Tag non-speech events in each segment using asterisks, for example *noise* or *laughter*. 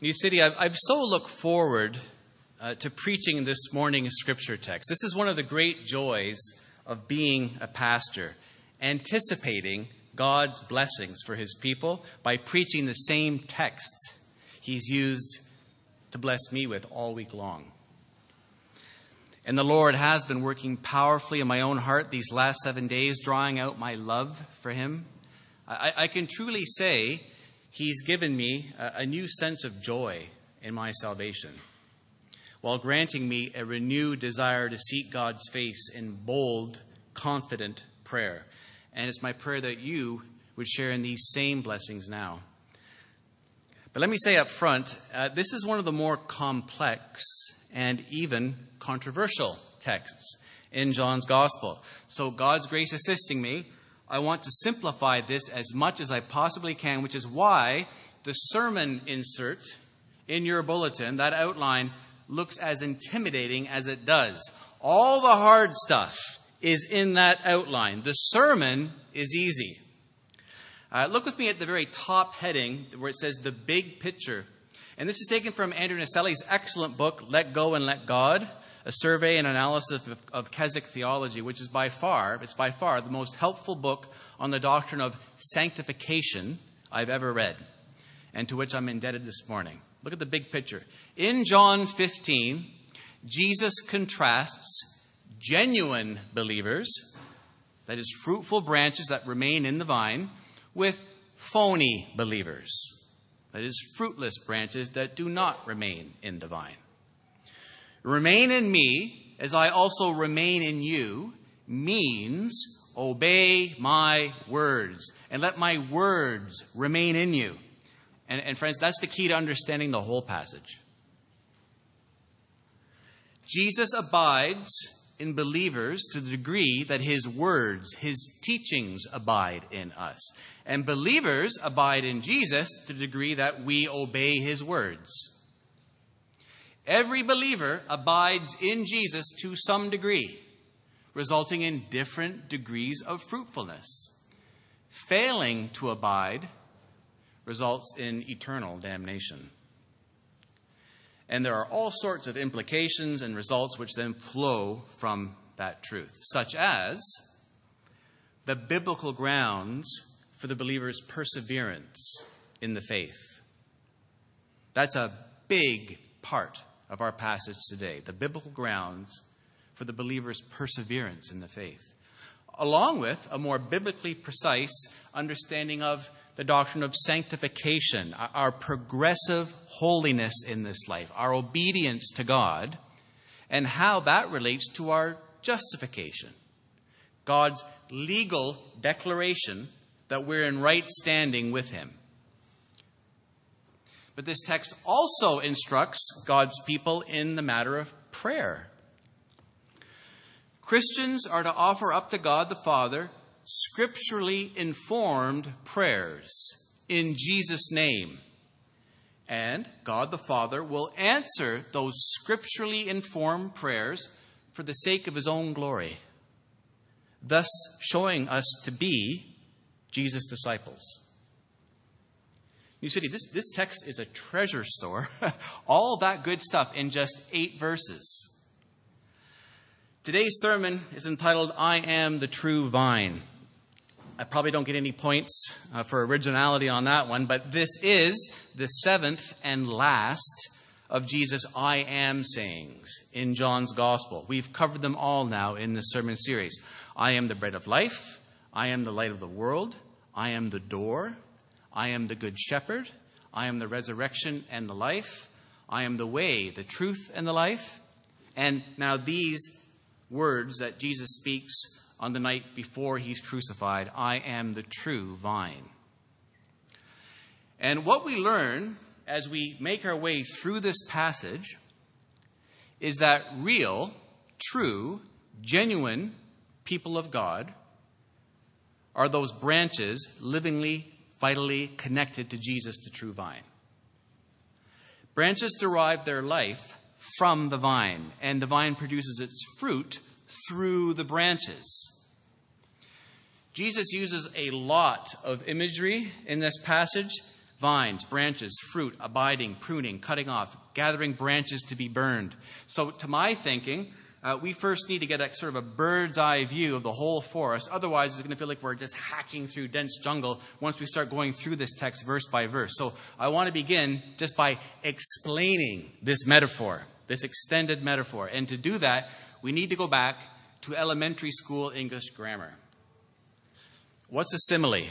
New City, I've, I've so looked forward uh, to preaching this morning's scripture text. This is one of the great joys of being a pastor, anticipating God's blessings for his people by preaching the same text he's used to bless me with all week long. And the Lord has been working powerfully in my own heart these last seven days, drawing out my love for him. I, I can truly say He's given me a, new sense of joy in my salvation, while granting me a renewed desire to seek God's face in bold, confident prayer. And it's my prayer that you would share in these same blessings now. But let me say up front uh, this is one of the more complex and even controversial texts in John's Gospel. So, God's grace assisting me, I want to simplify this as much as I possibly can, which is why the sermon insert in your bulletin, that outline, looks as intimidating as it does. All the hard stuff is in that outline. The sermon is easy. Uh, look with me at the very top heading where it says the big picture. And this is taken from Andrew Naselli's excellent book, Let Go and Let God a survey and analysis of, of Keswick theology, which is by far, it's by far the most helpful book on the doctrine of sanctification I've ever read, and to which I'm indebted this morning. Look at the big picture. In John 15, Jesus contrasts genuine believers, that is, fruitful branches that remain in the vine, with phony believers, that is, fruitless branches that do not remain in the vine. Remain in me as I also remain in you means obey my words and let my words remain in you. And, and, friends, that's the key to understanding the whole passage. Jesus abides in believers to the degree that his words, his teachings abide in us. And believers abide in Jesus to the degree that we obey his words. Every believer abides in Jesus to some degree, resulting in different degrees of fruitfulness. Failing to abide results in eternal damnation. And there are all sorts of implications and results which then flow from that truth, such as the biblical grounds for the believer's perseverance in the faith. That's a big part of our passage today the biblical grounds for the believer's perseverance in the faith, along with a more biblically precise understanding of the doctrine of sanctification, our progressive holiness in this life, our obedience to God, and how that relates to our justification. God's legal declaration that we're in right standing with Him. But this text also instructs God's people in the matter of prayer. Christians are to offer up to God the Father scripturally informed prayers in Jesus' name. And God the Father will answer those scripturally informed prayers for the sake of his own glory, thus showing us to be Jesus' disciples. New City, this, this text is a treasure store. *laughs* All that good stuff in just eight verses. Today's sermon is entitled, I Am the True Vine. I probably don't get any points uh, for originality on that one, but this is the seventh and last of Jesus' I am sayings in John's Gospel. We've covered them all now in this sermon series. I am the bread of life. I am the light of the world. I am the door. I am the good shepherd. I am the resurrection and the life. I am the way, the truth, and the life. And now these words that Jesus speaks on the night before he's crucified I am the true vine. And what we learn as we make our way through this passage is that real, true, genuine people of God are those branches livingly vitally connected to Jesus, the true vine. Branches derive their life from the vine, and the vine produces its fruit through the branches. Jesus uses a lot of imagery in this passage vines, branches, fruit, abiding, pruning, cutting off, gathering branches to be burned. So, to my thinking, uh, we first need to get a sort of a bird's eye view of the whole forest. Otherwise, it's going to feel like we're just hacking through dense jungle once we start going through this text verse by verse. So, I want to begin just by explaining this metaphor, this extended metaphor. And to do that, we need to go back to elementary school English grammar. What's a simile?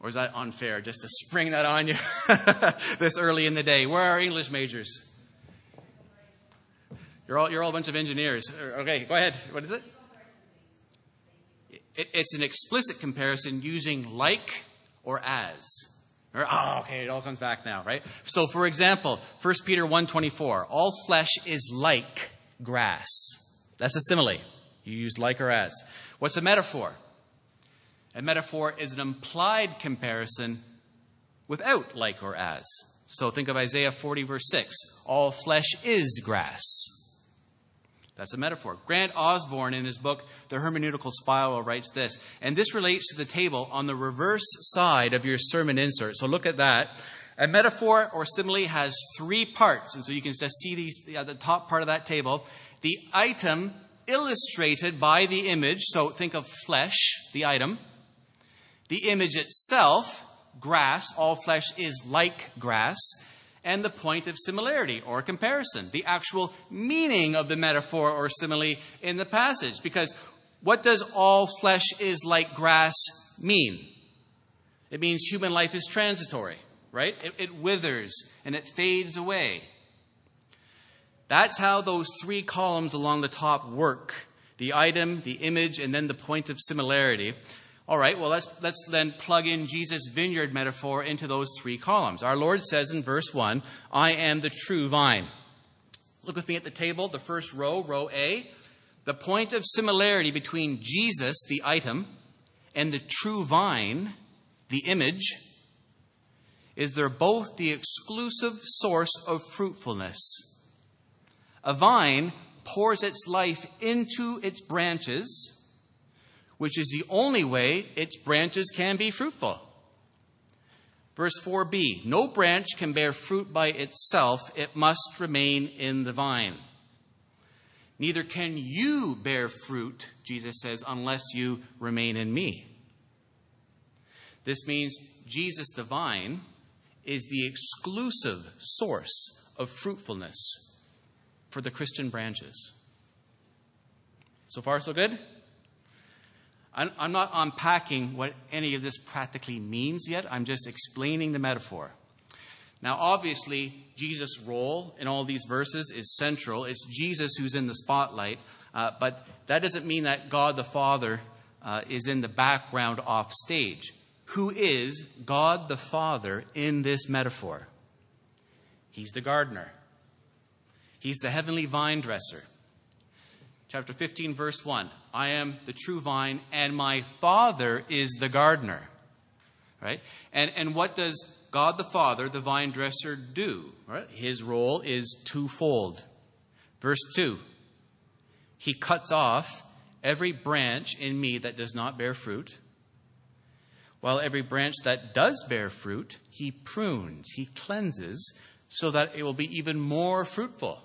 Or is that unfair just to spring that on you *laughs* this early in the day? Where are English majors? You're all, you're all a bunch of engineers. Uh, okay, go ahead. What is it? It's an explicit comparison using like or as. Or, oh, okay, it all comes back now, right? So, for example, 1 Peter 1.24, all flesh is like grass. That's a simile. You use like or as. What's a metaphor? A metaphor is an implied comparison without like or as. So think of Isaiah 40, verse 6. All flesh is grass. That's a metaphor. Grant Osborne, in his book, The Hermeneutical Spiral, writes this, and this relates to the table on the reverse side of your sermon insert. So look at that. A metaphor or simile has three parts, and so you can just see these at the top part of that table. The item illustrated by the image, so think of flesh, the item. The image itself, grass, all flesh is like grass, and the point of similarity or comparison, the actual meaning of the metaphor or simile in the passage. Because what does all flesh is like grass mean? It means human life is transitory, right? It, it withers and it fades away. That's how those three columns along the top work the item, the image, and then the point of similarity. All right, well, let's, let's then plug in Jesus' vineyard metaphor into those three columns. Our Lord says in verse 1, I am the true vine. Look with me at the table, the first row, row A. The point of similarity between Jesus, the item, and the true vine, the image, is they're both the exclusive source of fruitfulness. A vine pours its life into its branches which is the only way its branches can be fruitful. Verse 4b No branch can bear fruit by itself, it must remain in the vine. Neither can you bear fruit, Jesus says, unless you remain in me. This means Jesus, the vine, is the exclusive source of fruitfulness for the Christian branches. So far, so good? I'm not unpacking what any of this practically means yet. I'm just explaining the metaphor. Now, obviously, Jesus' role in all these verses is central. It's Jesus who's in the spotlight, uh, but that doesn't mean that God the Father uh, is in the background off stage. Who is God the Father in this metaphor? He's the gardener, He's the heavenly vine dresser chapter 15, verse 1. I am the true vine, and my Father is the gardener. Right? And, and what does God the Father, the vine dresser, do? Right? His role is twofold. Verse 2 He cuts off every branch in me that does not bear fruit, while every branch that does bear fruit, He prunes, He cleanses, so that it will be even more fruitful.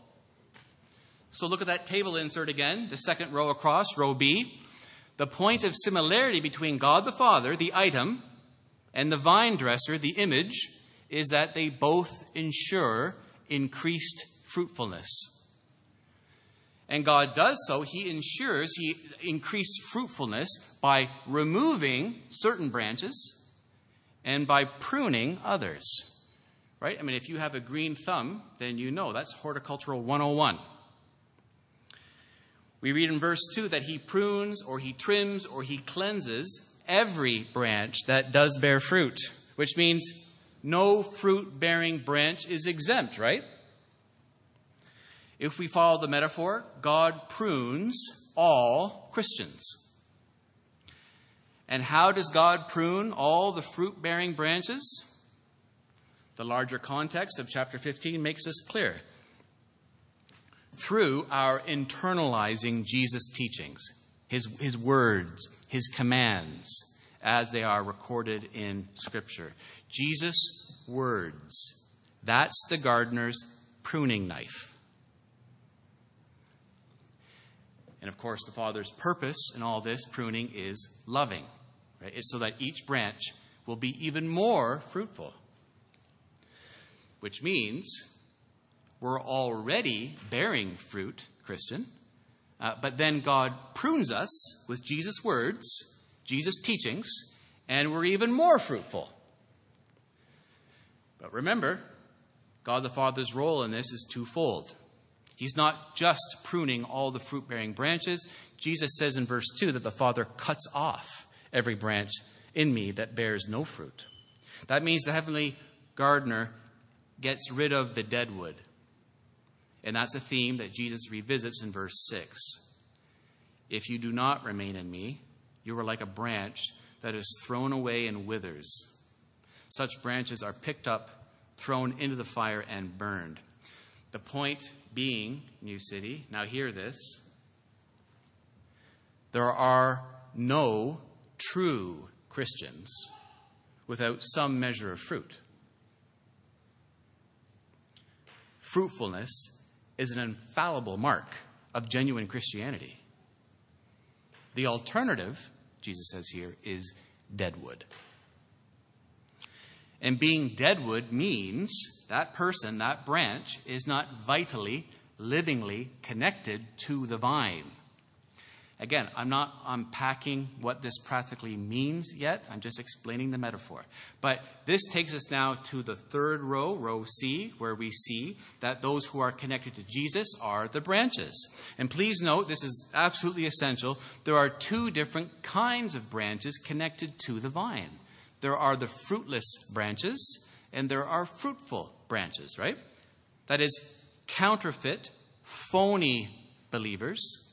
So look at that table insert again, the second row across, row B. The point of similarity between God the Father, the item, and the vine dresser, the image, is that they both ensure increased fruitfulness. And God does so, He ensures He increased fruitfulness by removing certain branches and by pruning others. Right? I mean, if you have a green thumb, then you know that's horticultural 101. We read in verse 2 that he prunes or he trims or he cleanses every branch that does bear fruit, which means no fruit bearing branch is exempt, right? If we follow the metaphor, God prunes all Christians. And how does God prune all the fruit bearing branches? The larger context of chapter 15 makes this clear through our internalizing Jesus' teachings, his, his words, his commands, as they are recorded in Scripture. Jesus' words, that's the gardener's pruning knife. And of course, the Father's purpose in all this pruning is loving. Right? It's so that each branch will be even more fruitful. Which means we're already bearing fruit, Christian. Uh, but then God prunes us with Jesus' words, Jesus' teachings, and we're even more fruitful. But remember, God the Father's role in this is twofold. He's not just pruning all the fruit bearing branches. Jesus says in verse 2 that the Father cuts off every branch in me that bears no fruit. That means the heavenly gardener gets rid of the dead wood. And that's a theme that Jesus revisits in verse 6. If you do not remain in me, you are like a branch that is thrown away and withers. Such branches are picked up, thrown into the fire, and burned. The point being, New City, now hear this there are no true Christians without some measure of fruit. Fruitfulness is an infallible mark of genuine Christianity. The alternative, Jesus says here, is deadwood. And being deadwood means that person, that branch, is not vitally, livingly connected to the vine. Again, I'm not unpacking what this practically means yet. I'm just explaining the metaphor. But this takes us now to the third row, row C, where we see that those who are connected to Jesus are the branches. And please note, this is absolutely essential. There are two different kinds of branches connected to the vine there are the fruitless branches, and there are fruitful branches, right? That is, counterfeit, phony believers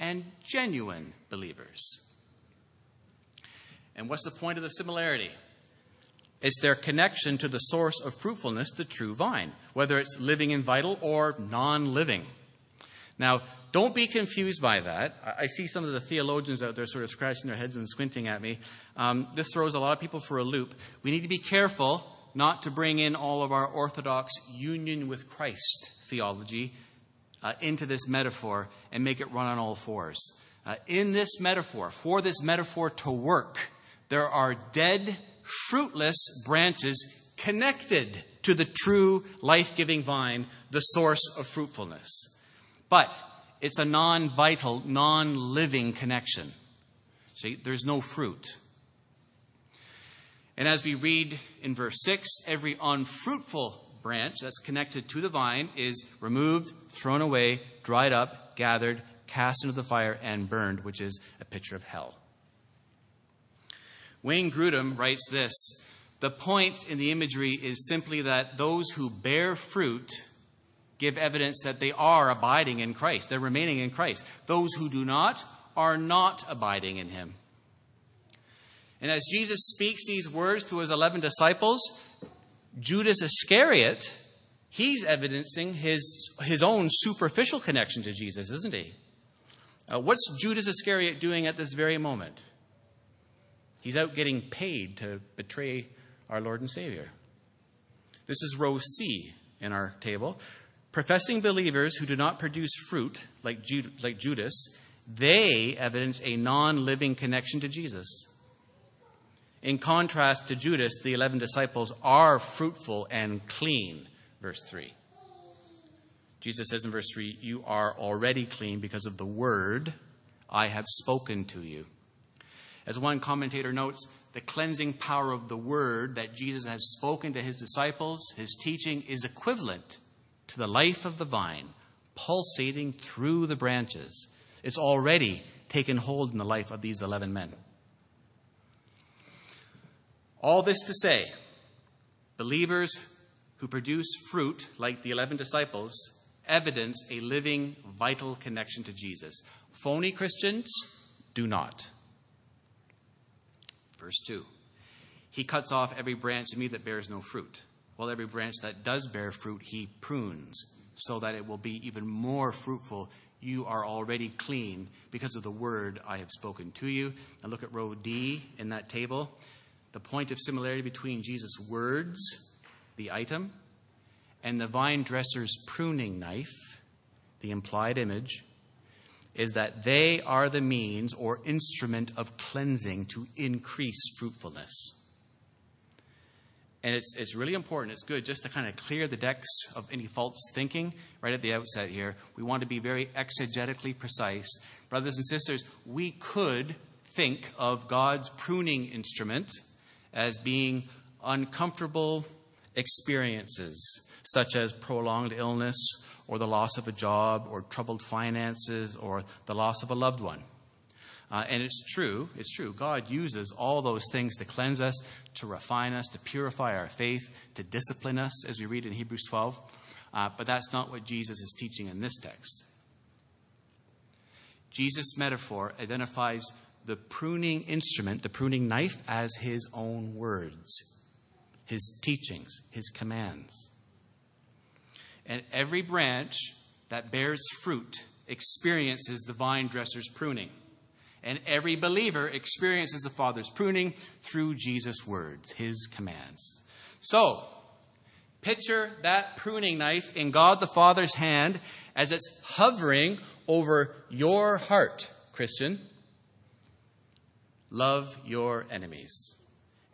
and genuine believers. And what's the point of the similarity? It's their connection to the source of fruitfulness, the true vine, whether it's living and vital or non living. Now, don't be confused by that. I see some of the theologians out there sort of scratching their heads and squinting at me. Um, this throws a lot of people for a loop. We need to be careful not to bring in all of our orthodox union with Christ theology uh, into this metaphor and make it run on all fours. Uh, in this metaphor, for this metaphor to work, there are dead, fruitless branches connected to the true life giving vine, the source of fruitfulness. But it's a non vital, non living connection. See, there's no fruit. And as we read in verse 6, every unfruitful branch that's connected to the vine is removed, thrown away, dried up, gathered, cast into the fire, and burned, which is a picture of hell. Wayne Grudem writes this The point in the imagery is simply that those who bear fruit give evidence that they are abiding in Christ, they're remaining in Christ. Those who do not are not abiding in Him. And as Jesus speaks these words to his 11 disciples, Judas Iscariot, he's evidencing his, his own superficial connection to Jesus, isn't he? Uh, what's Judas Iscariot doing at this very moment? He's out getting paid to betray our Lord and Savior. This is row C in our table. Professing believers who do not produce fruit, like, Judas, they evidence a non living connection to Jesus. In contrast to Judas, the 11 disciples are fruitful and clean. Verse 3. Jesus says in verse 3, You are already clean because of the word I have spoken to you. As one commentator notes, the cleansing power of the word that Jesus has spoken to his disciples, his teaching, is equivalent to the life of the vine pulsating through the branches. It's already taken hold in the life of these 11 men. All this to say, believers who produce fruit, like the 11 disciples, evidence a living, vital connection to Jesus. Phony Christians do not. Verse 2 He cuts off every branch in me that bears no fruit, while every branch that does bear fruit, he prunes, so that it will be even more fruitful. You are already clean because of the word I have spoken to you. Now look at row D in that table. The point of similarity between Jesus' words, the item, and the vine dresser's pruning knife, the implied image, is that they are the means or instrument of cleansing to increase fruitfulness. And it's, it's really important, it's good just to kind of clear the decks of any false thinking right at the outset here. We want to be very exegetically precise. Brothers and sisters, we could think of God's pruning instrument as being uncomfortable experiences, such as prolonged illness, or the loss of a job, or troubled finances, or the loss of a loved one. Uh, and it's true, it's true. God uses all those things to cleanse us, to refine us, to purify our faith, to discipline us, as we read in Hebrews 12. Uh, but that's not what Jesus is teaching in this text. Jesus' metaphor identifies the pruning instrument, the pruning knife, as his own words, his teachings, his commands. And every branch that bears fruit experiences the vine dresser's pruning. And every believer experiences the Father's pruning through Jesus' words, his commands. So, picture that pruning knife in God the Father's hand as it's hovering over your heart, Christian. Love your enemies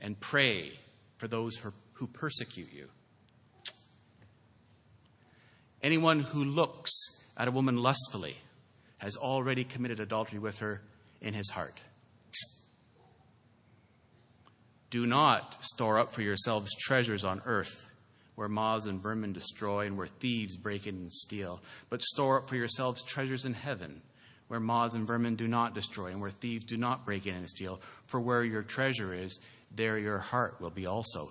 and pray for those who persecute you. Anyone who looks at a woman lustfully has already committed adultery with her in his heart. Do not store up for yourselves treasures on earth where moths and vermin destroy and where thieves break in and steal, but store up for yourselves treasures in heaven where moths and vermin do not destroy and where thieves do not break in and steal. For where your treasure is, there your heart will be also.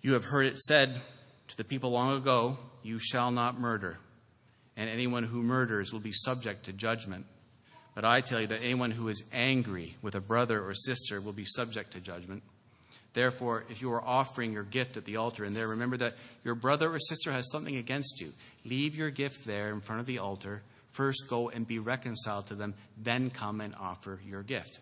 You have heard it said to the people long ago, You shall not murder and anyone who murders will be subject to judgment. But I tell you that anyone who is angry with a brother or sister will be subject to judgment. Therefore, if you are offering your gift at the altar and there, remember that your brother or sister has something against you. Leave your gift there in front of the altar. First go and be reconciled to them, then come and offer your gift.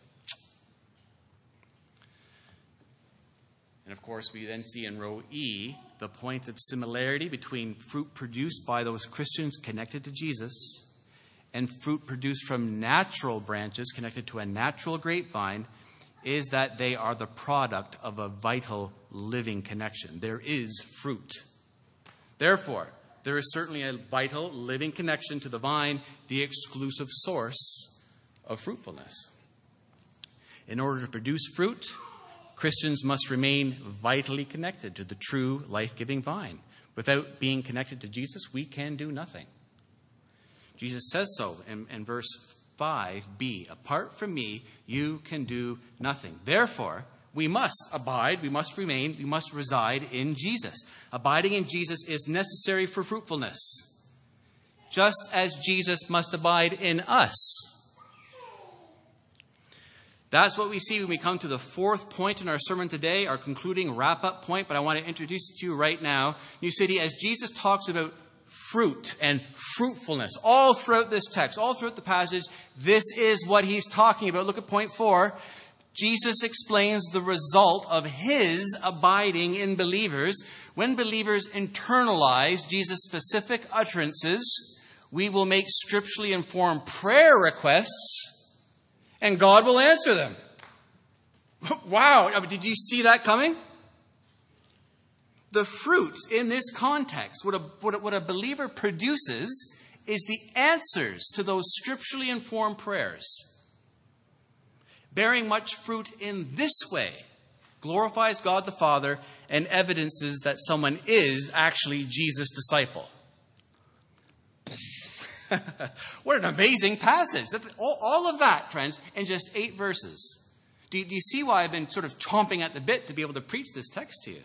And of course, we then see in row E the point of similarity between fruit produced by those Christians connected to Jesus and fruit produced from natural branches connected to a natural grapevine is that they are the product of a vital living connection. There is fruit. Therefore, there is certainly a vital living connection to the vine, the exclusive source of fruitfulness. In order to produce fruit, Christians must remain vitally connected to the true life giving vine. Without being connected to Jesus, we can do nothing. Jesus says so in, in verse 5b Apart from me, you can do nothing. Therefore, we must abide, we must remain, we must reside in Jesus. Abiding in Jesus is necessary for fruitfulness, just as Jesus must abide in us. That's what we see when we come to the fourth point in our sermon today, our concluding wrap up point. But I want to introduce it to you right now. New City, as Jesus talks about fruit and fruitfulness all throughout this text, all throughout the passage, this is what he's talking about. Look at point four. Jesus explains the result of his abiding in believers. When believers internalize Jesus' specific utterances, we will make scripturally informed prayer requests and God will answer them. *laughs* wow, did you see that coming? The fruit in this context, what a, what a, what a believer produces, is the answers to those scripturally informed prayers. Bearing much fruit in this way glorifies God the Father and evidences that someone is actually Jesus' disciple. *laughs* what an amazing passage. All, of that, friends, in just eight verses. Do, do you see why I've been sort of chomping at the bit to be able to preach this text to you?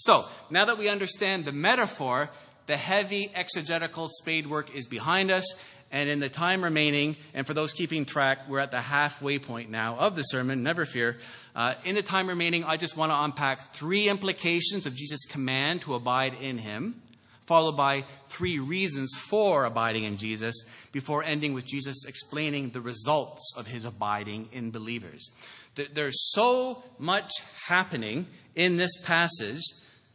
So, now that we understand the metaphor, the heavy exegetical spade work is behind us, And in the time remaining, and for those keeping track, we're at the halfway point now of the sermon, never fear. Uh, in the time remaining, I just want to unpack three implications of Jesus' command to abide in him, followed by three reasons for abiding in Jesus, before ending with Jesus explaining the results of his abiding in believers. There's so much happening in this passage.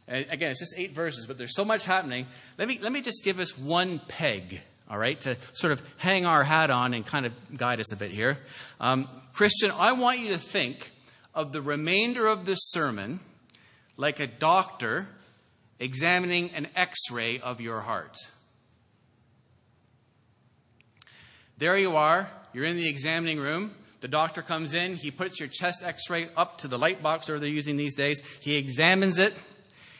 Again, it's just eight verses, but there's so much happening. Let me, let me just give us one peg all right, to sort of hang our hat on and kind of guide us a bit here. Um, Christian, I want you to think of the remainder of this sermon like a doctor examining an x ray of your heart. There you are, you're in the examining room. The doctor comes in, he puts your chest x ray up to the light box or they're using these days. He examines it,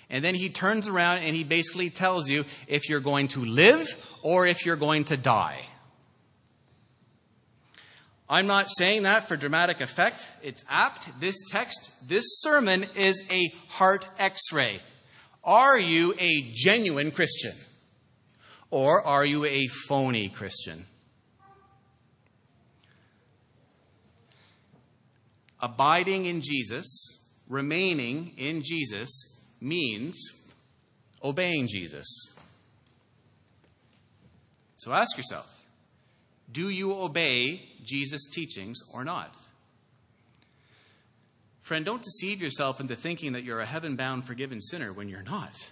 and then he turns around and he basically tells you if you're going to live or if you're going to die. I'm not saying that for dramatic effect. It's apt. This text, this sermon is a heart x ray. Are you a genuine Christian? Or are you a phony Christian? Abiding in Jesus, remaining in Jesus, means obeying Jesus. So ask yourself do you obey Jesus' teachings or not? Friend, don't deceive yourself into thinking that you're a heaven bound, forgiven sinner when you're not.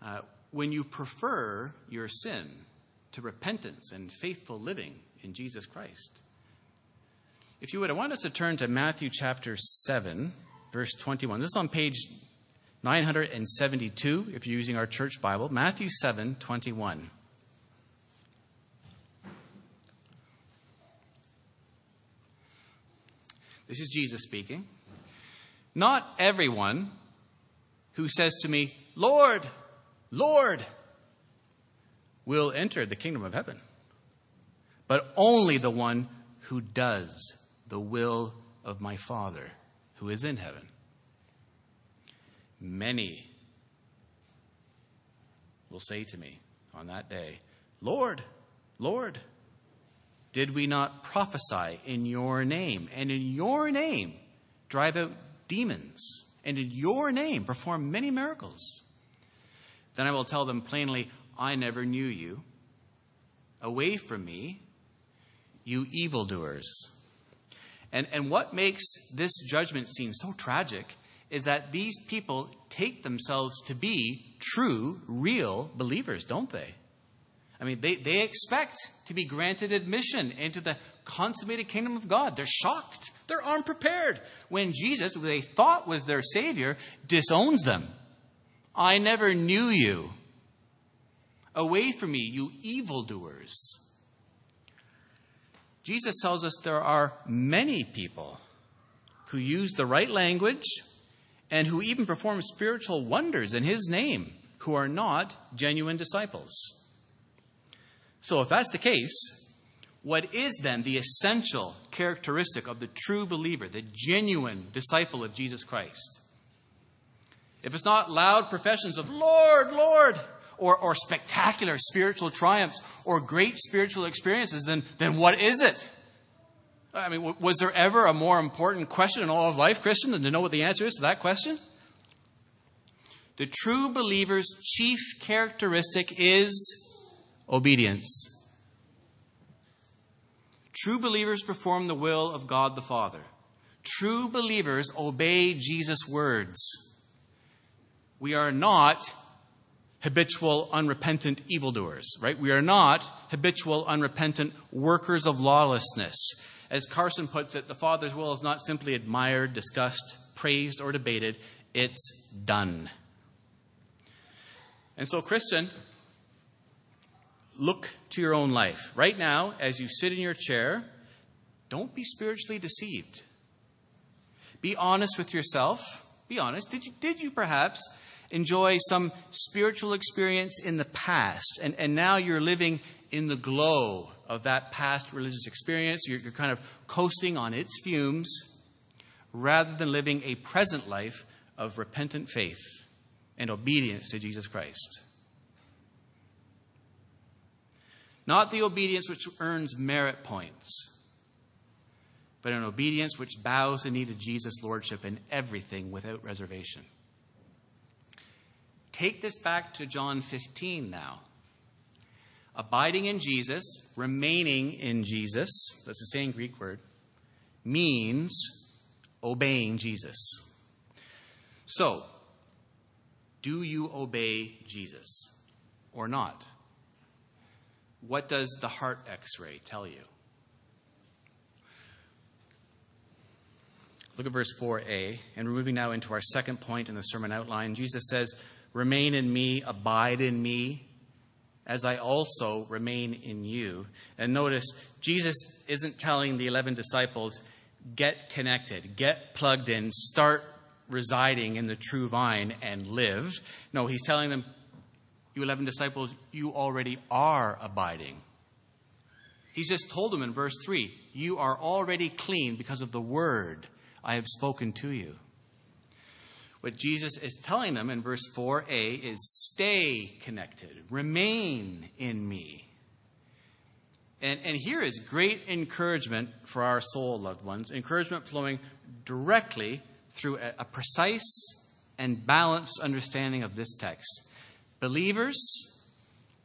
Uh, when you prefer your sin to repentance and faithful living in Jesus Christ. If you would, I want us to turn to Matthew chapter 7, verse 21. This is on page 972, if you're using our church Bible, Matthew 7 21. This is Jesus speaking. Not everyone who says to me, Lord, Lord, will enter the kingdom of heaven, but only the one who does the will of my Father who is in heaven. Many will say to me on that day, Lord, Lord, did we not prophesy in your name and in your name drive out demons and in your name perform many miracles? Then I will tell them plainly, I never knew you. Away from me, you evildoers. And, and what makes this judgment seem so tragic is that these people take themselves to be true, real believers, don't they? I mean, they, they expect to be granted admission into the consummated kingdom of God. They're shocked. They're unprepared when Jesus, who they thought was their Savior, disowns them. I never knew you. Away from me, you evildoers. Jesus tells us there are many people who use the right language and who even perform spiritual wonders in his name, who are not genuine disciples. So, if that's the case, what is then the essential characteristic of the true believer, the genuine disciple of Jesus Christ? If it's not loud professions of Lord, Lord, or, or spectacular spiritual triumphs or great spiritual experiences, then, then what is it? I mean, was there ever a more important question in all of life, Christian, than to know what the answer is to that question? The true believer's chief characteristic is obedience. True believers perform the will of God the Father. True believers obey Jesus' words. We are not habitual, unrepentant evildoers, right? We are not habitual, unrepentant workers of lawlessness. As Carson puts it, the Father's will is not simply admired, discussed, praised, or debated, it's done. And so, Christian, look to your own life. Right now, as you sit in your chair, don't be spiritually deceived. Be honest with yourself. Be honest. Did you, did you perhaps enjoy some spiritual experience in the past, and, and now you're living in the glow of that past religious experience. You're, you're kind of coasting on its fumes rather than living a present life of repentant faith and obedience to Jesus Christ. Not the obedience which earns merit points, but an obedience which bows the knee to Jesus' lordship in everything without reservation. Take this back to John 15 now. Abiding in Jesus, remaining in Jesus, that's the same Greek word, means obeying Jesus. So, do you obey Jesus or not? What does the heart x ray tell you? Look at verse 4a, and we're moving now into our second point in the sermon outline. Jesus says, Remain in me, abide in me, as I also remain in you. And notice, Jesus isn't telling the 11 disciples, get connected, get plugged in, start residing in the true vine and live. No, he's telling them, you 11 disciples, you already are abiding. He's just told them in verse 3 you are already clean because of the word I have spoken to you. What Jesus is telling them in verse 4a is stay connected, remain in me. And, and here is great encouragement for our soul loved ones, encouragement flowing directly through a, a precise and balanced understanding of this text. Believers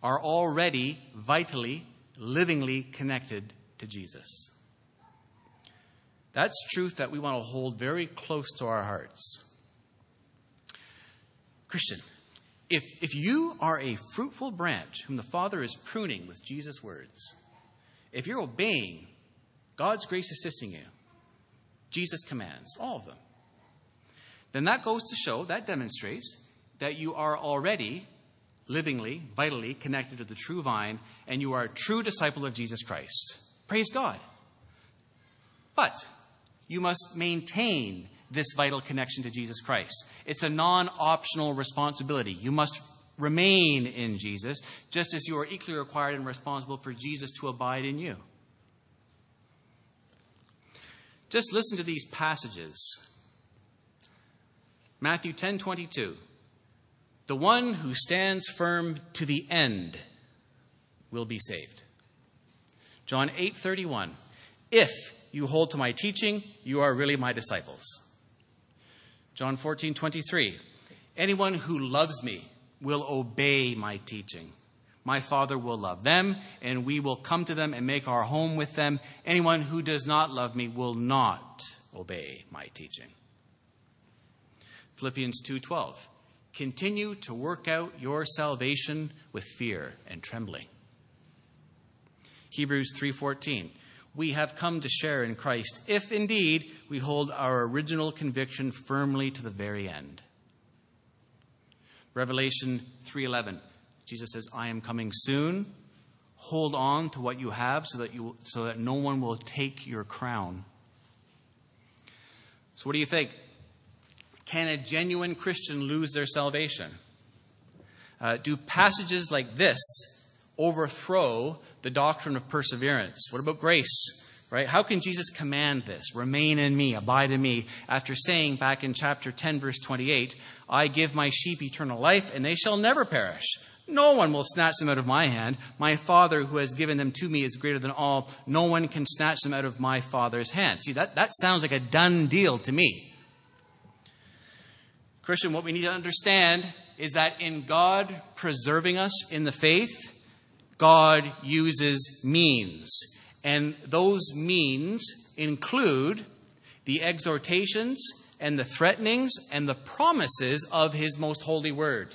are already vitally, livingly connected to Jesus. That's truth that we want to hold very close to our hearts. Christian, if, if you are a fruitful branch whom the Father is pruning with Jesus' words, if you're obeying God's grace assisting you, Jesus' commands, all of them, then that goes to show, that demonstrates that you are already livingly, vitally connected to the true vine, and you are a true disciple of Jesus Christ. Praise God. But you must maintain this vital connection to Jesus Christ. It's a non optional responsibility. You must remain in Jesus, just as you are equally required and responsible for Jesus to abide in you. Just listen to these passages. Matthew 10:22 The one who stands firm to the end will be saved. John 8:31 If you hold to my teaching, you are really my disciples. John 14:23 Anyone who loves me will obey my teaching. My Father will love them, and we will come to them and make our home with them. Anyone who does not love me will not obey my teaching. Philippians 2:12 Continue to work out your salvation with fear and trembling. Hebrews 3:14 We have come to share in Christ if indeed we hold our original conviction firmly to the very end. Revelation 3:11. Jesus says, "I am coming soon. Hold on to what you have so that you so that no one will take your crown." So what do you think? Can a genuine Christian lose their salvation? Uh, do passages like this overthrow the doctrine of perseverance? What about grace? Right? How can Jesus command this? Remain in me, abide in me, after saying back in chapter 10, verse 28, I give my sheep eternal life, and they shall never perish. No one will snatch them out of my hand. My Father who has given them to me is greater than all. No one can snatch them out of my Father's hand. See, that, that sounds like a done deal to me. Christian, what we need to understand is that in God preserving us in the faith, God uses means. And those means include the exhortations and the threatenings and the promises of his most holy word.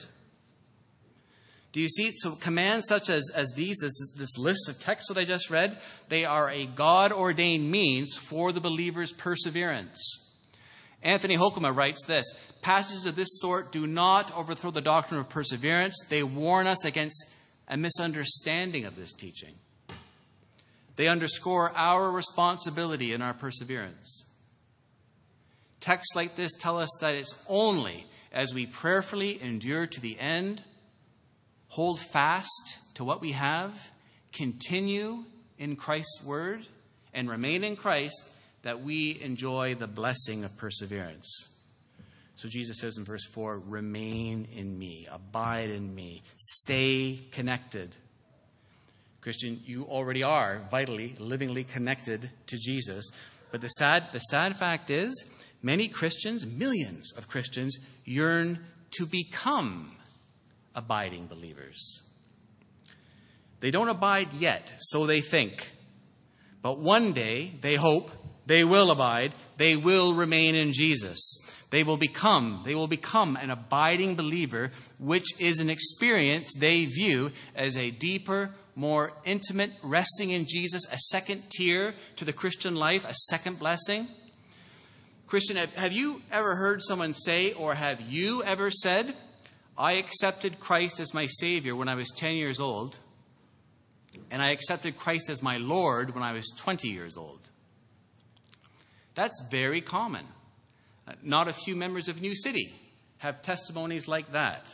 Do you see? So, commands such as, as these, this, this list of texts that I just read, they are a God ordained means for the believer's perseverance. Anthony Hoekema writes this Passages of this sort do not overthrow the doctrine of perseverance, they warn us against a misunderstanding of this teaching. They underscore our responsibility in our perseverance. Texts like this tell us that it's only as we prayerfully endure to the end, hold fast to what we have, continue in Christ's word, and remain in Christ that we enjoy the blessing of perseverance. So Jesus says in verse 4 remain in me, abide in me, stay connected. Christian, you already are vitally, livingly connected to Jesus. But the sad, the sad fact is, many Christians, millions of Christians, yearn to become abiding believers. They don't abide yet, so they think. But one day, they hope, they will abide, they will remain in Jesus. They will become, they will become an abiding believer, which is an experience they view as a deeper, more intimate resting in Jesus, a second tier to the Christian life, a second blessing. Christian, have you ever heard someone say, or have you ever said, I accepted Christ as my Savior when I was 10 years old, and I accepted Christ as my Lord when I was 20 years old? That's very common. Not a few members of New City have testimonies like that.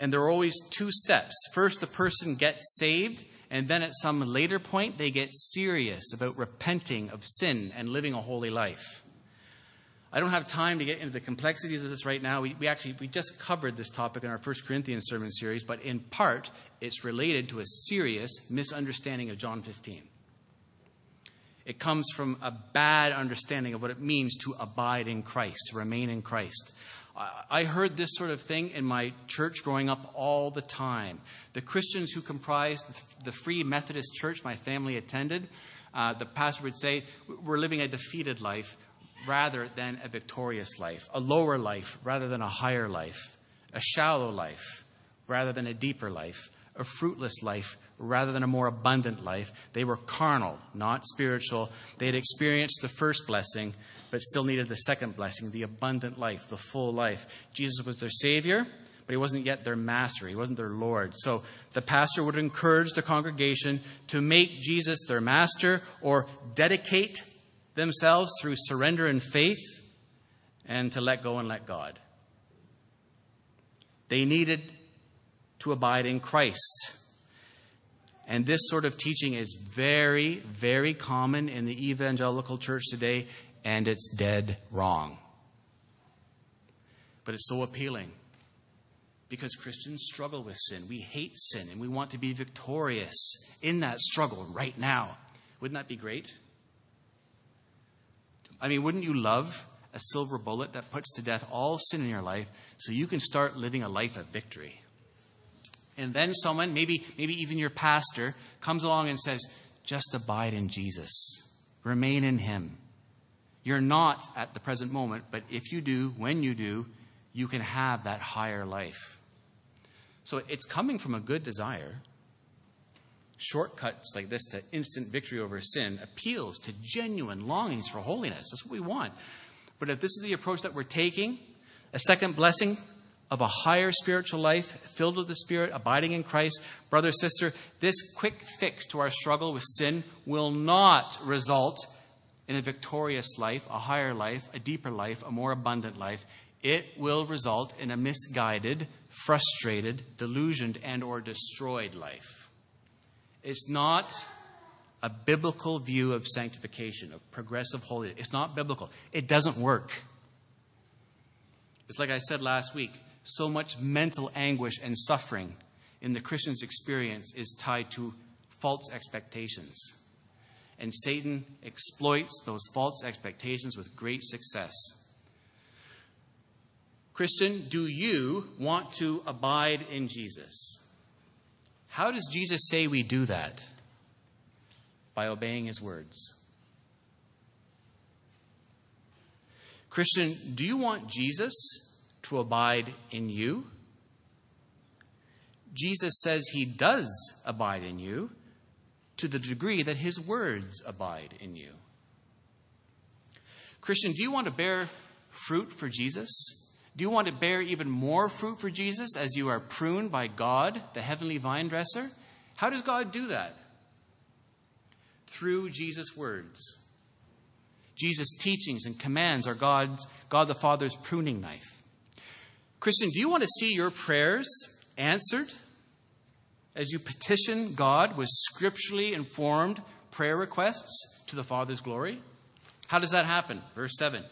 And there are always two steps. First, the person gets saved, and then at some later point, they get serious about repenting of sin and living a holy life. I don't have time to get into the complexities of this right now. We, we actually we just covered this topic in our First Corinthians sermon series, but in part, it's related to a serious misunderstanding of John 15. It comes from a bad understanding of what it means to abide in Christ, to remain in Christ. I heard this sort of thing in my church growing up all the time. The Christians who comprised the Free Methodist Church my family attended, uh, the pastor would say, We're living a defeated life rather than a victorious life, a lower life rather than a higher life, a shallow life rather than a deeper life, a fruitless life rather than a more abundant life. They were carnal, not spiritual. They had experienced the first blessing but still needed the second blessing, the abundant life, the full life. Jesus was their Savior, but he wasn't yet their master. He wasn't their Lord. So the pastor would encourage the congregation to make Jesus their master or dedicate themselves through surrender and faith and to let go and let God. They needed to abide in Christ. And this sort of teaching is very, very common in the evangelical church today and it's dead wrong. But it's so appealing because Christians struggle with sin. We hate sin and we want to be victorious in that struggle right now. Wouldn't that be great? I mean, wouldn't you love a silver bullet that puts to death all sin in your life so you can start living a life of victory? And then someone, maybe, maybe even your pastor, comes along and says, just abide in Jesus, remain in Him. You're not at the present moment, but if you do, when you do, you can have that higher life. So it's coming from a good desire. Shortcuts like this to instant victory over sin appeals to genuine longings for holiness. That's what we want. But if this is the approach that we're taking, a second blessing of a higher spiritual life, filled with the Spirit, abiding in Christ, brother, sister, this quick fix to our struggle with sin will not result in a victorious life, a higher life, a deeper life, a more abundant life, it will result in a misguided, frustrated, delusioned, and or destroyed life. It's not a biblical view of sanctification, of progressive holiness. It's not biblical. It doesn't work. It's like I said last week so much mental anguish and suffering in the Christian's experience is tied to false expectations. And Satan exploits those false expectations with great success. Christian, do you want to abide in Jesus? How does Jesus say we do that? By obeying his words. Christian, do you want Jesus to abide in you? Jesus says he does abide in you to the degree that his words abide in you. Christian, do you want to bear fruit for Jesus? Do you want to bear even more fruit for Jesus as you are pruned by God, the heavenly vine dresser? How does God do that? Through Jesus' words. Jesus' teachings and commands are God's, God the Father's pruning knife. Christian, do you want to see your prayers answered as you petition God with scripturally informed prayer requests to the Father's glory? How does that happen? Verse 7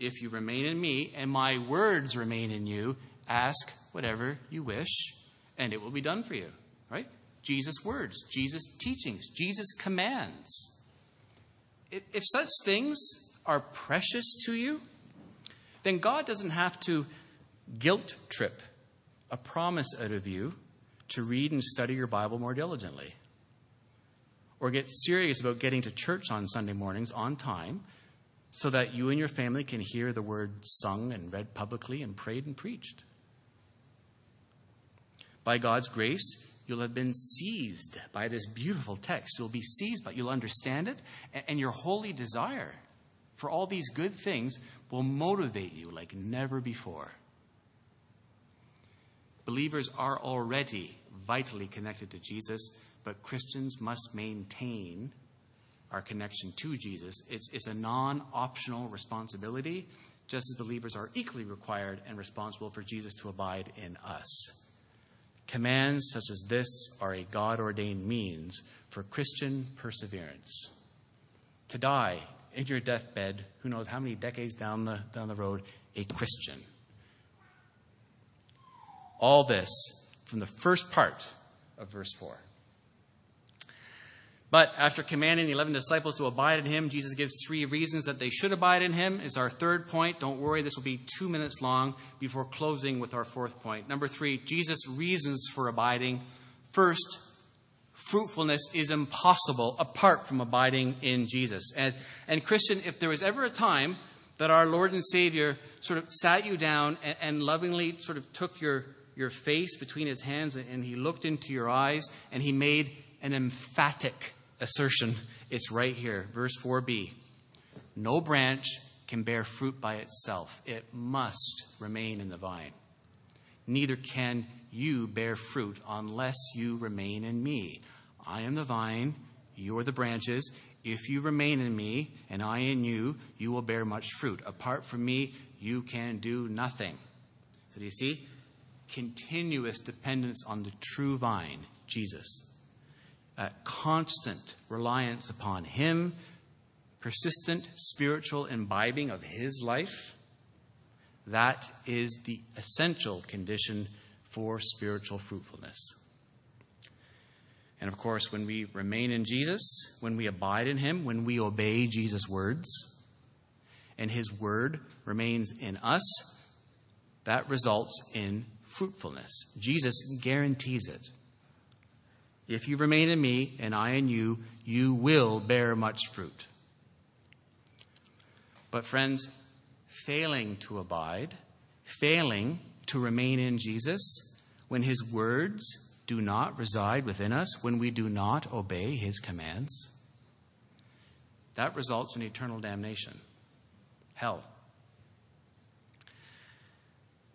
If you remain in me and my words remain in you, ask whatever you wish, and it will be done for you. Right? Jesus' words, Jesus' teachings, Jesus' commands. If such things are precious to you, then God doesn't have to guilt trip a promise out of you to read and study your Bible more diligently. Or get serious about getting to church on Sunday mornings on time so that you and your family can hear the word sung and read publicly and prayed and preached. By God's grace, you'll have been seized by this beautiful text. You'll be seized but. You'll understand it, and your holy desire for all these good things will motivate you like never before. Believers are already vitally connected to Jesus, but Christians must maintain our connection to Jesus. It's, it's a non optional responsibility, just as believers are equally required and responsible for Jesus to abide in us. Commands such as this are a God ordained means for Christian perseverance. To die in your deathbed, who knows how many decades down the, down the road, a Christian. All this from the first part of verse 4. But after commanding the 11 disciples to abide in him, Jesus gives three reasons that they should abide in him. Is our third point. Don't worry, this will be two minutes long before closing with our fourth point. Number three, Jesus' reasons for abiding. First, fruitfulness is impossible apart from abiding in Jesus. And, and Christian, if there was ever a time that our Lord and Savior sort of sat you down and, and lovingly sort of took your, your face between his hands and he looked into your eyes and he made an emphatic assertion. It's right here, verse 4b. No branch can bear fruit by itself, it must remain in the vine. Neither can you bear fruit unless you remain in me. I am the vine, you are the branches. If you remain in me and I in you, you will bear much fruit. Apart from me, you can do nothing. So, do you see? Continuous dependence on the true vine, Jesus constant reliance upon Him, persistent spiritual imbibing of His life, that is the essential condition for spiritual fruitfulness. And of course, when we remain in Jesus, when we abide in Him, when we obey Jesus' words, and His word remains in us, that results in fruitfulness. Jesus guarantees it. If you remain in me and I in you, you will bear much fruit. But, friends, failing to abide, failing to remain in Jesus, when his words do not reside within us, when we do not obey his commands, that results in eternal damnation, hell.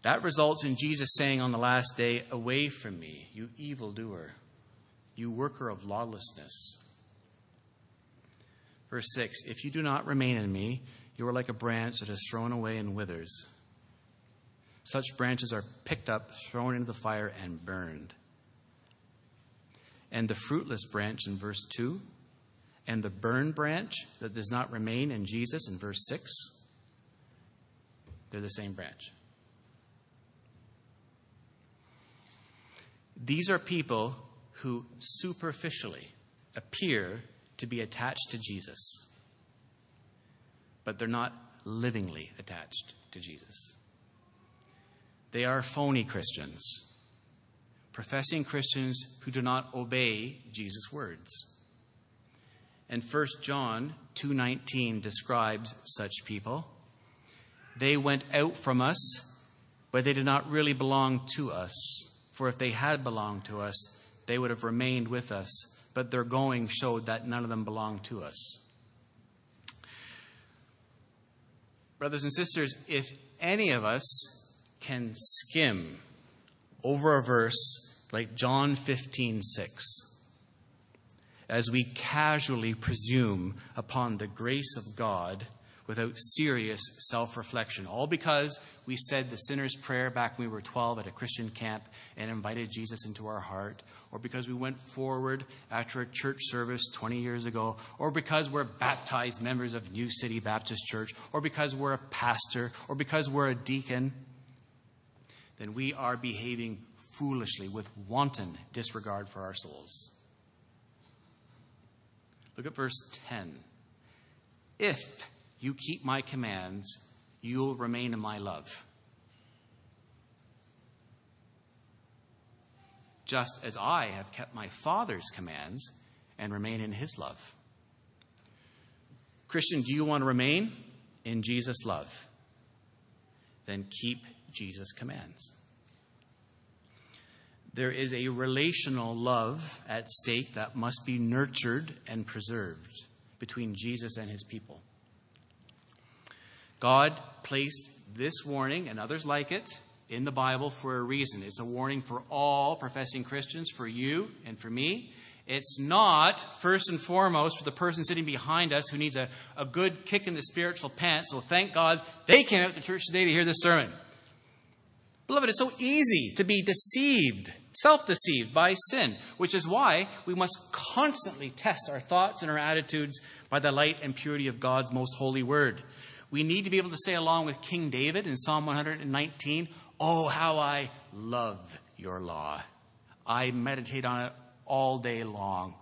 That results in Jesus saying on the last day, Away from me, you evildoer you worker of lawlessness. Verse 6 If you do not remain in me, you are like a branch that is thrown away and withers. Such branches are picked up, thrown into the fire, and burned. And the fruitless branch in verse 2, and the burned branch that does not remain in Jesus in verse 6, they're the same branch. These are people who superficially appear to be attached to Jesus, but they're not livingly attached to Jesus. They are phony Christians, professing Christians who do not obey Jesus' words. And 1 John 2:19 describes such people. They went out from us, but they did not really belong to us. For if they had belonged to us, they would have remained with us, but their going showed that none of them belonged to us. Brothers and sisters, if any of us can skim over a verse like John 15 6, as we casually presume upon the grace of God without serious self reflection, all because we said the sinner's prayer back when we were 12 at a Christian camp and invited Jesus into our heart, or because we went forward after a church service 20 years ago, or because we're baptized members of New City Baptist Church, or because we're a pastor, or because we're a deacon, then we are behaving foolishly with wanton disregard for our souls. Look at verse 10. If you keep my commands, you'll remain in my love. Just as I have kept my Father's commands and remain in his love. Christian, do you want to remain in Jesus' love? Then keep Jesus' commands. There is a relational love at stake that must be nurtured and preserved between Jesus and his people. God placed this warning and others like it in the Bible for a reason. It's a warning for all professing Christians, for you and for me. It's not, first and foremost, for the person sitting behind us who needs a, a good kick in the spiritual pants. So thank God they came out to church today to hear this sermon. Beloved, it's so easy to be deceived, self deceived by sin, which is why we must constantly test our thoughts and our attitudes by the light and purity of God's most holy word. We need to be able to say, along with King David in Psalm 119, Oh, how I love your law. I meditate on it all day long.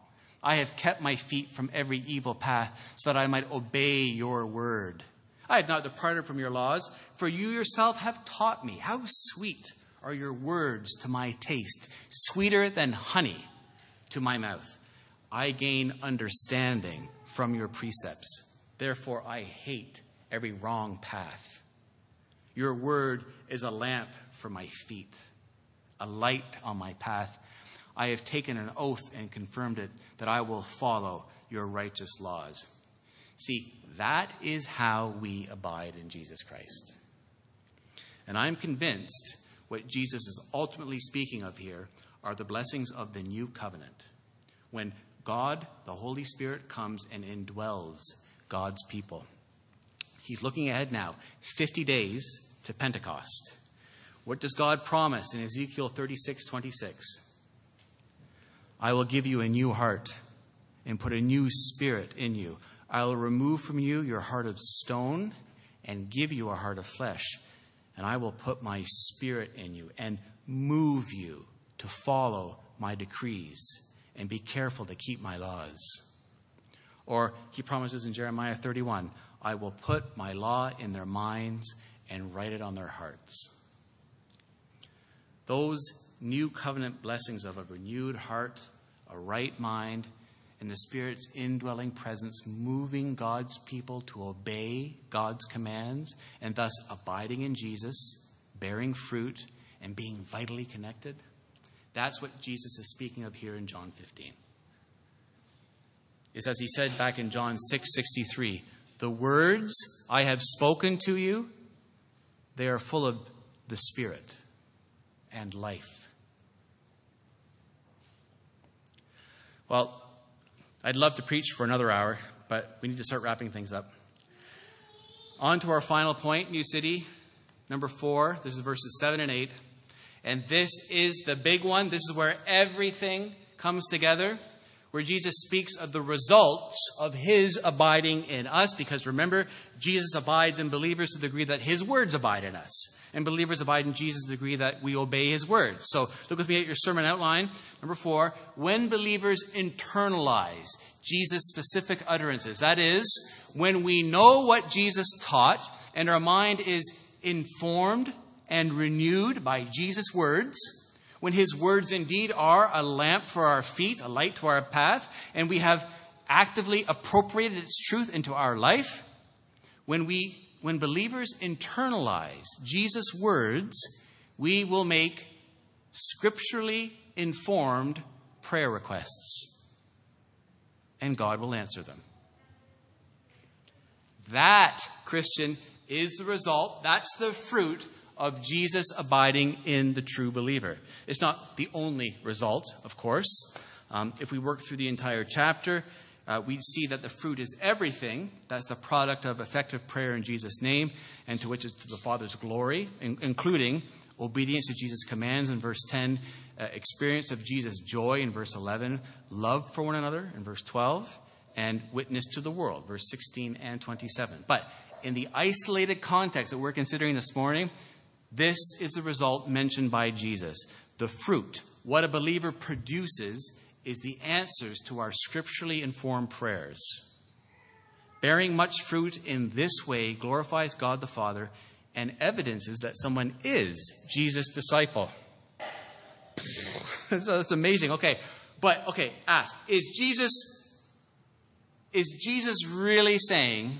I have kept my feet from every evil path so that I might obey your word. I have not departed from your laws, for you yourself have taught me. How sweet are your words to my taste, sweeter than honey to my mouth. I gain understanding from your precepts. Therefore, I hate every wrong path. Your word is a lamp for my feet, a light on my path. I have taken an oath and confirmed it that I will follow your righteous laws. See, that is how we abide in Jesus Christ. And I'm convinced what Jesus is ultimately speaking of here are the blessings of the new covenant. When God, the Holy Spirit, comes and indwells God's people. He's looking ahead now, 50 days to Pentecost. What does God promise in Ezekiel 36 26? I will give you a new heart and put a new spirit in you. I will remove from you your heart of stone and give you a heart of flesh. And I will put my spirit in you and move you to follow my decrees and be careful to keep my laws. Or he promises in Jeremiah 31 I will put my law in their minds and write it on their hearts. Those new covenant blessings of a renewed heart, a right mind, and the Spirit's indwelling presence moving God's people to obey God's commands and thus abiding in Jesus, bearing fruit, and being vitally connected. That's what Jesus is speaking of here in John 15. It's as he said back in John 6 63 the words I have spoken to you, they are full of the Spirit and life. Well, I'd love to preach for another hour, but we need to start wrapping things up. On to our final point, New City, number four. This is verses seven and eight. And this is the big one. This is where everything comes together where Jesus speaks of the results of his abiding in us, because remember, Jesus abides in believers to the degree that his words abide in us. And believers abide in Jesus to the degree that we obey his words. So look with me at your sermon outline. Number four, when believers internalize Jesus' specific utterances, that is, when we know what Jesus taught and our mind is informed and renewed by Jesus' words, when His words indeed are a lamp for our feet, a light to our path, and we have actively appropriated its truth into our life, when, we, when believers internalize Jesus' words, we will make scripturally informed prayer requests, and God will answer them. That, Christian, is the result, that's the fruit of Jesus abiding in the true believer. It's not the only result, of course. Um, if we work through the entire chapter, uh, we see that the fruit is everything. That's the product of effective prayer in Jesus' name, and to which is to the Father's glory, in, including obedience to Jesus' commands in verse 10, uh, experience of Jesus' joy in verse 11, love for one another in verse 12, and witness to the world, verse 16 and 27. But in the isolated context that we're considering this morning, this is the result mentioned by Jesus The fruit, what a believer produces, is the answers to our scripturally informed prayers. Bearing much fruit in this way glorifies God the Father and evidences that someone is Jesus' disciple. *laughs* That's amazing. Okay, but okay, ask: Is Jesus is Jesus really saying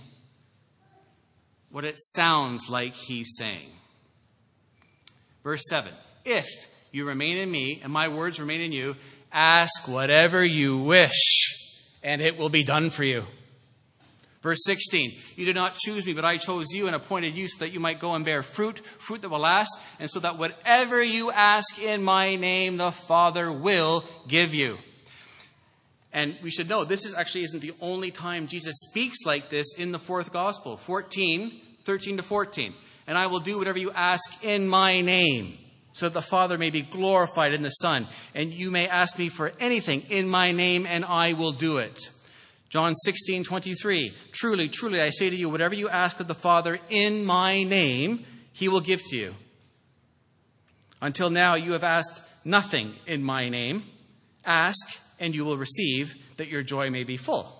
what it sounds like he's saying? Verse seven: If you remain in me and my words remain in you, ask whatever you wish, and it will be done for you. Verse 16, you did not choose me, but I chose you and appointed you so that you might go and bear fruit, fruit that will last, and so that whatever you ask in my name, the Father will give you. And we should know this is actually isn't the only time Jesus speaks like this in the fourth gospel. 14, 13 to 14. And I will do whatever you ask in my name, so that the Father may be glorified in the Son. And you may ask me for anything in my name, and I will do it. John 16, 23. Truly, truly, I say to you, whatever you ask of the Father in my name, he will give to you. Until now, you have asked nothing in my name. Ask, and you will receive, that your joy may be full.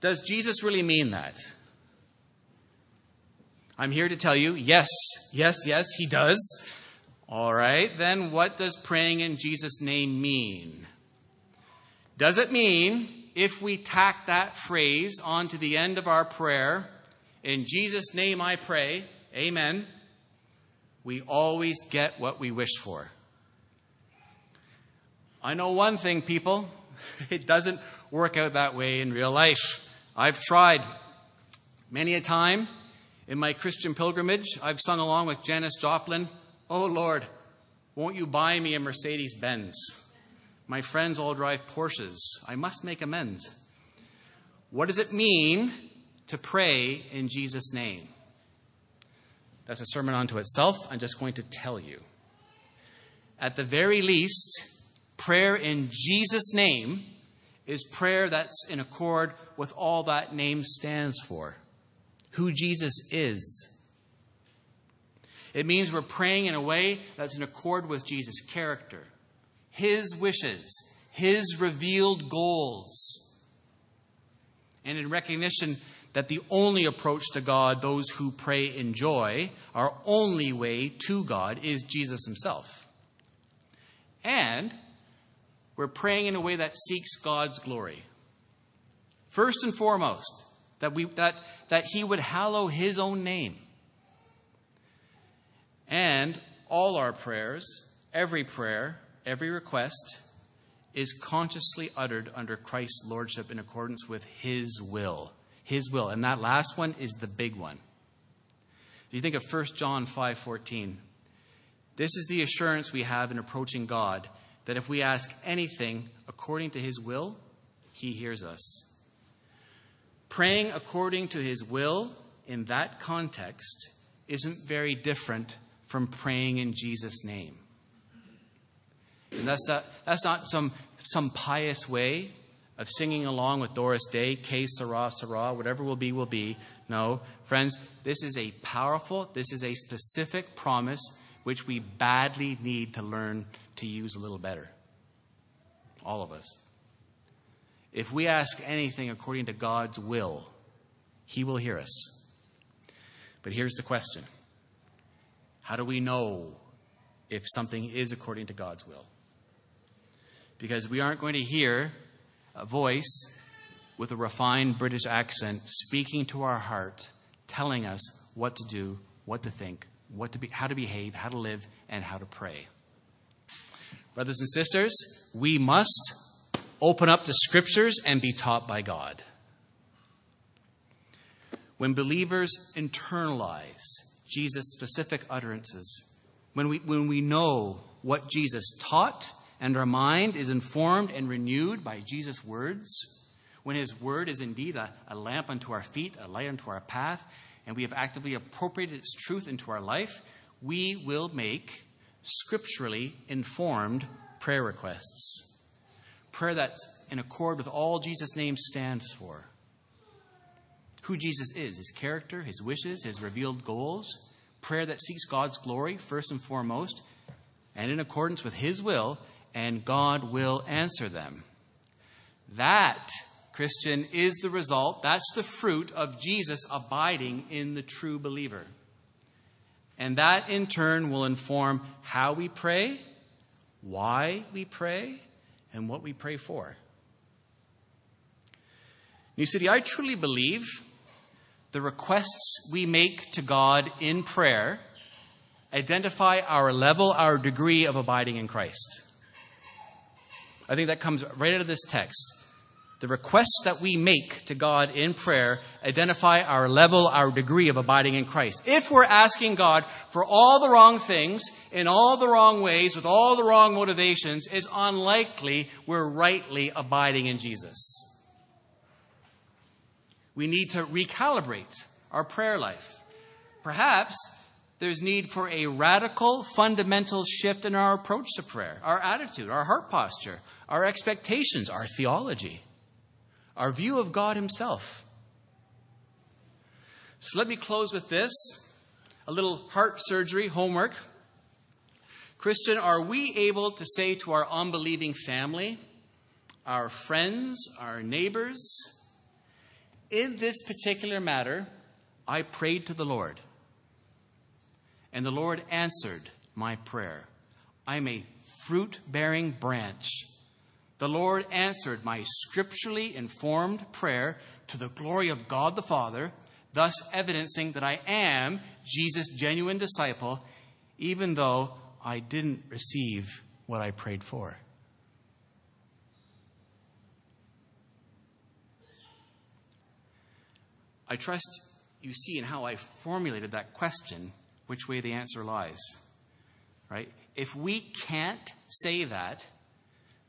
Does Jesus really mean that? I'm here to tell you, yes, yes, yes, he does. All right, then what does praying in Jesus' name mean? Does it mean if we tack that phrase onto the end of our prayer, in Jesus' name I pray, amen, we always get what we wish for. I know one thing, people. *laughs* It doesn't work out that way in real life. I've tried many a time in my Christian pilgrimage. I've sung along with Janis Joplin, Oh Lord, won't you buy me a Mercedes Benz? My friends all drive Porsches. I must make amends. What does it mean to pray in Jesus' name? That's a sermon unto itself. I'm just going to tell you. At the very least, prayer in Jesus' name is prayer that's in accord with all that name stands for who Jesus is. It means we're praying in a way that's in accord with Jesus' character, his wishes, His revealed goals. And in recognition that the only approach to God those who pray enjoy, our only way to God is Jesus Himself. And we're praying in a way that seeks God's glory. First and foremost, that, we, that, that He would hallow His own name. And all our prayers, every prayer, every request is consciously uttered under Christ's lordship in accordance with his will. His will. And that last one is the big one. If you think of 1 John 5:14, this is the assurance we have in approaching God that if we ask anything according to his will, he hears us. Praying according to his will in that context isn't very different from praying in Jesus' name. And that's not, that's not some, some pious way of singing along with Doris Day, Que Sera Sera, whatever will be, will be. No, friends, this is a powerful, this is a specific promise which we badly need to learn to use a little better. All of us. If we ask anything according to God's will, He will hear us. But here's the question How do we know if something is according to God's will? because we aren't going to hear a voice with a refined British accent speaking to our heart, telling us what to do, what to think, what to be, how to behave, how to live, and how to pray. Brothers and sisters, we must open up the scriptures and be taught by God. When believers internalize Jesus' specific utterances, when we, when we know what Jesus taught and our mind is informed and renewed by Jesus' words, when His word is indeed a, a, lamp unto our feet, a light unto our path, and we have actively appropriated its truth into our life, we will make scripturally informed prayer requests. Prayer that's in accord with all Jesus' name stands for. Who Jesus is, his character, his wishes, his revealed goals. Prayer that seeks God's glory, first and foremost, and in accordance with His will, and God will answer them. That, Christian, is the result, that's the fruit of Jesus abiding in the true believer. And that in turn will inform how we pray, why we pray, and what we pray for. New City, I truly believe the requests we make to God in prayer identify our level, our degree of abiding in Christ. I think that comes right out of this text. The requests that we make to God in prayer identify our level, our degree of abiding in Christ. If we're asking God for all the wrong things, in all the wrong ways, with all the wrong motivations, it's unlikely we're rightly abiding in Jesus. We need to recalibrate our prayer life. Perhaps there's need for a radical, fundamental shift in our approach to prayer, our attitude, our heart posture, our expectations, our theology our view of God Himself. So let me close with this a little heart surgery homework. Christian, are we able to say to our unbelieving family, our friends, our neighbors, in this particular matter, I prayed to the Lord, and the Lord answered my prayer. I'm a fruit bearing branch the Lord answered my scripturally informed prayer to the glory of God the Father, thus evidencing that I am Jesus' genuine disciple, even though I didn't receive what I prayed for. I trust you see in how I formulated that question which way the answer lies. Right? If we can't say that,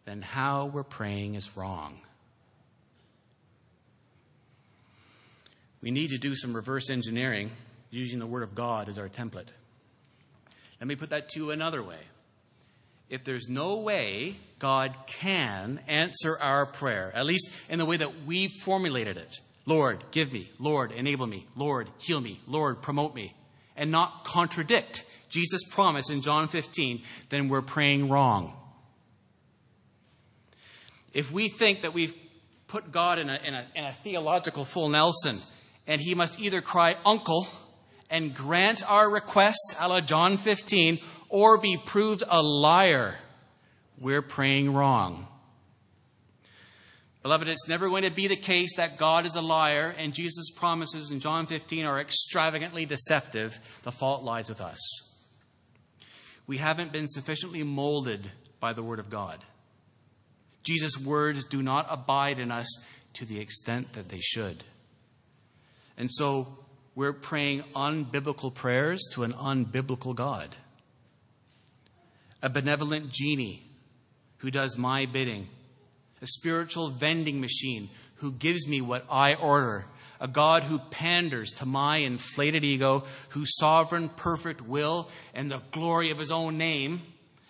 then how we're praying is wrong. We need to do some reverse engineering using the Word of God as our template. Let me put that to you another way. If there's no way God can answer our prayer, at least in the way that we've formulated it Lord, give me, Lord, enable me, Lord, heal me, Lord, promote me, and not contradict Jesus' promise in John 15, then we're praying wrong if we think that we've put God in a, in a, in a theological full Nelson and he must either cry uncle and grant our request, a la John 15, or be proved a liar, we're praying wrong. Beloved, it's never going to be the case that God is a liar and Jesus' promises in John 15 are extravagantly deceptive. The fault lies with us. We haven't been sufficiently molded by the Word of God. Jesus' words do not abide in us to the extent that they should. And so we're praying unbiblical prayers to an unbiblical God. A benevolent genie who does my bidding, a spiritual vending machine who gives me what I order, a God who panders to my inflated ego, whose sovereign, perfect will and the glory of his own name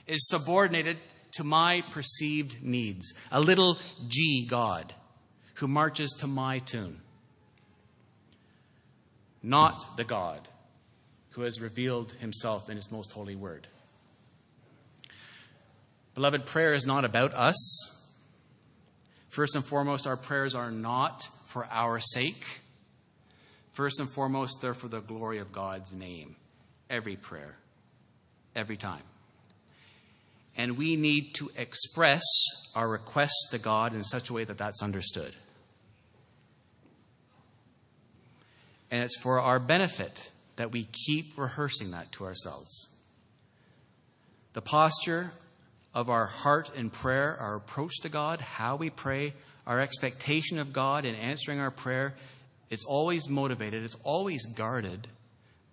is subordinated to my perceived needs. A little G God who marches to my tune. Not the God who has revealed himself in his most holy word. Beloved, prayer is not about us. First and foremost, our prayers are not for our sake. First and foremost, they're for the glory of God's name. Every prayer, every time. And we need to express our requests to God in such a way that that's understood. And it's for our benefit that we keep rehearsing that to ourselves. The posture of our heart in prayer, our approach to God, how we pray, our expectation of God in answering our prayer, is always motivated, it's always guarded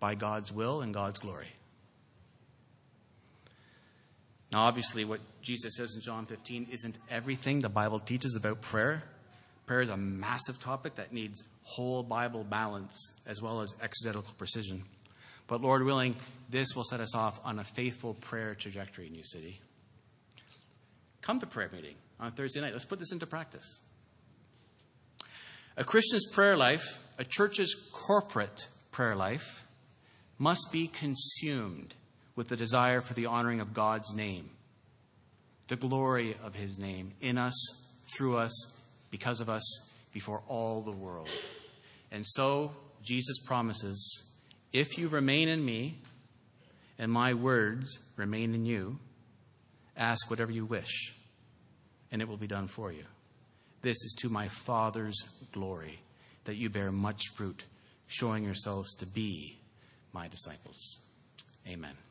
by God's will and God's glory. Now, obviously, what Jesus says in John 15 isn't everything the Bible teaches about prayer. Prayer is a massive topic that needs whole Bible balance as well as exegetical precision. But Lord willing, this will set us off on a faithful prayer trajectory, in New City. Come to prayer meeting on Thursday night. Let's put this into practice. A Christian's prayer life, a church's corporate prayer life, must be consumed with the desire for the honoring of God's name, the glory of his name in us, through us, because of us, before all the world. And so Jesus promises if you remain in me and my words remain in you, ask whatever you wish, and it will be done for you. This is to my Father's glory, that you bear much fruit, showing yourselves to be my disciples. Amen.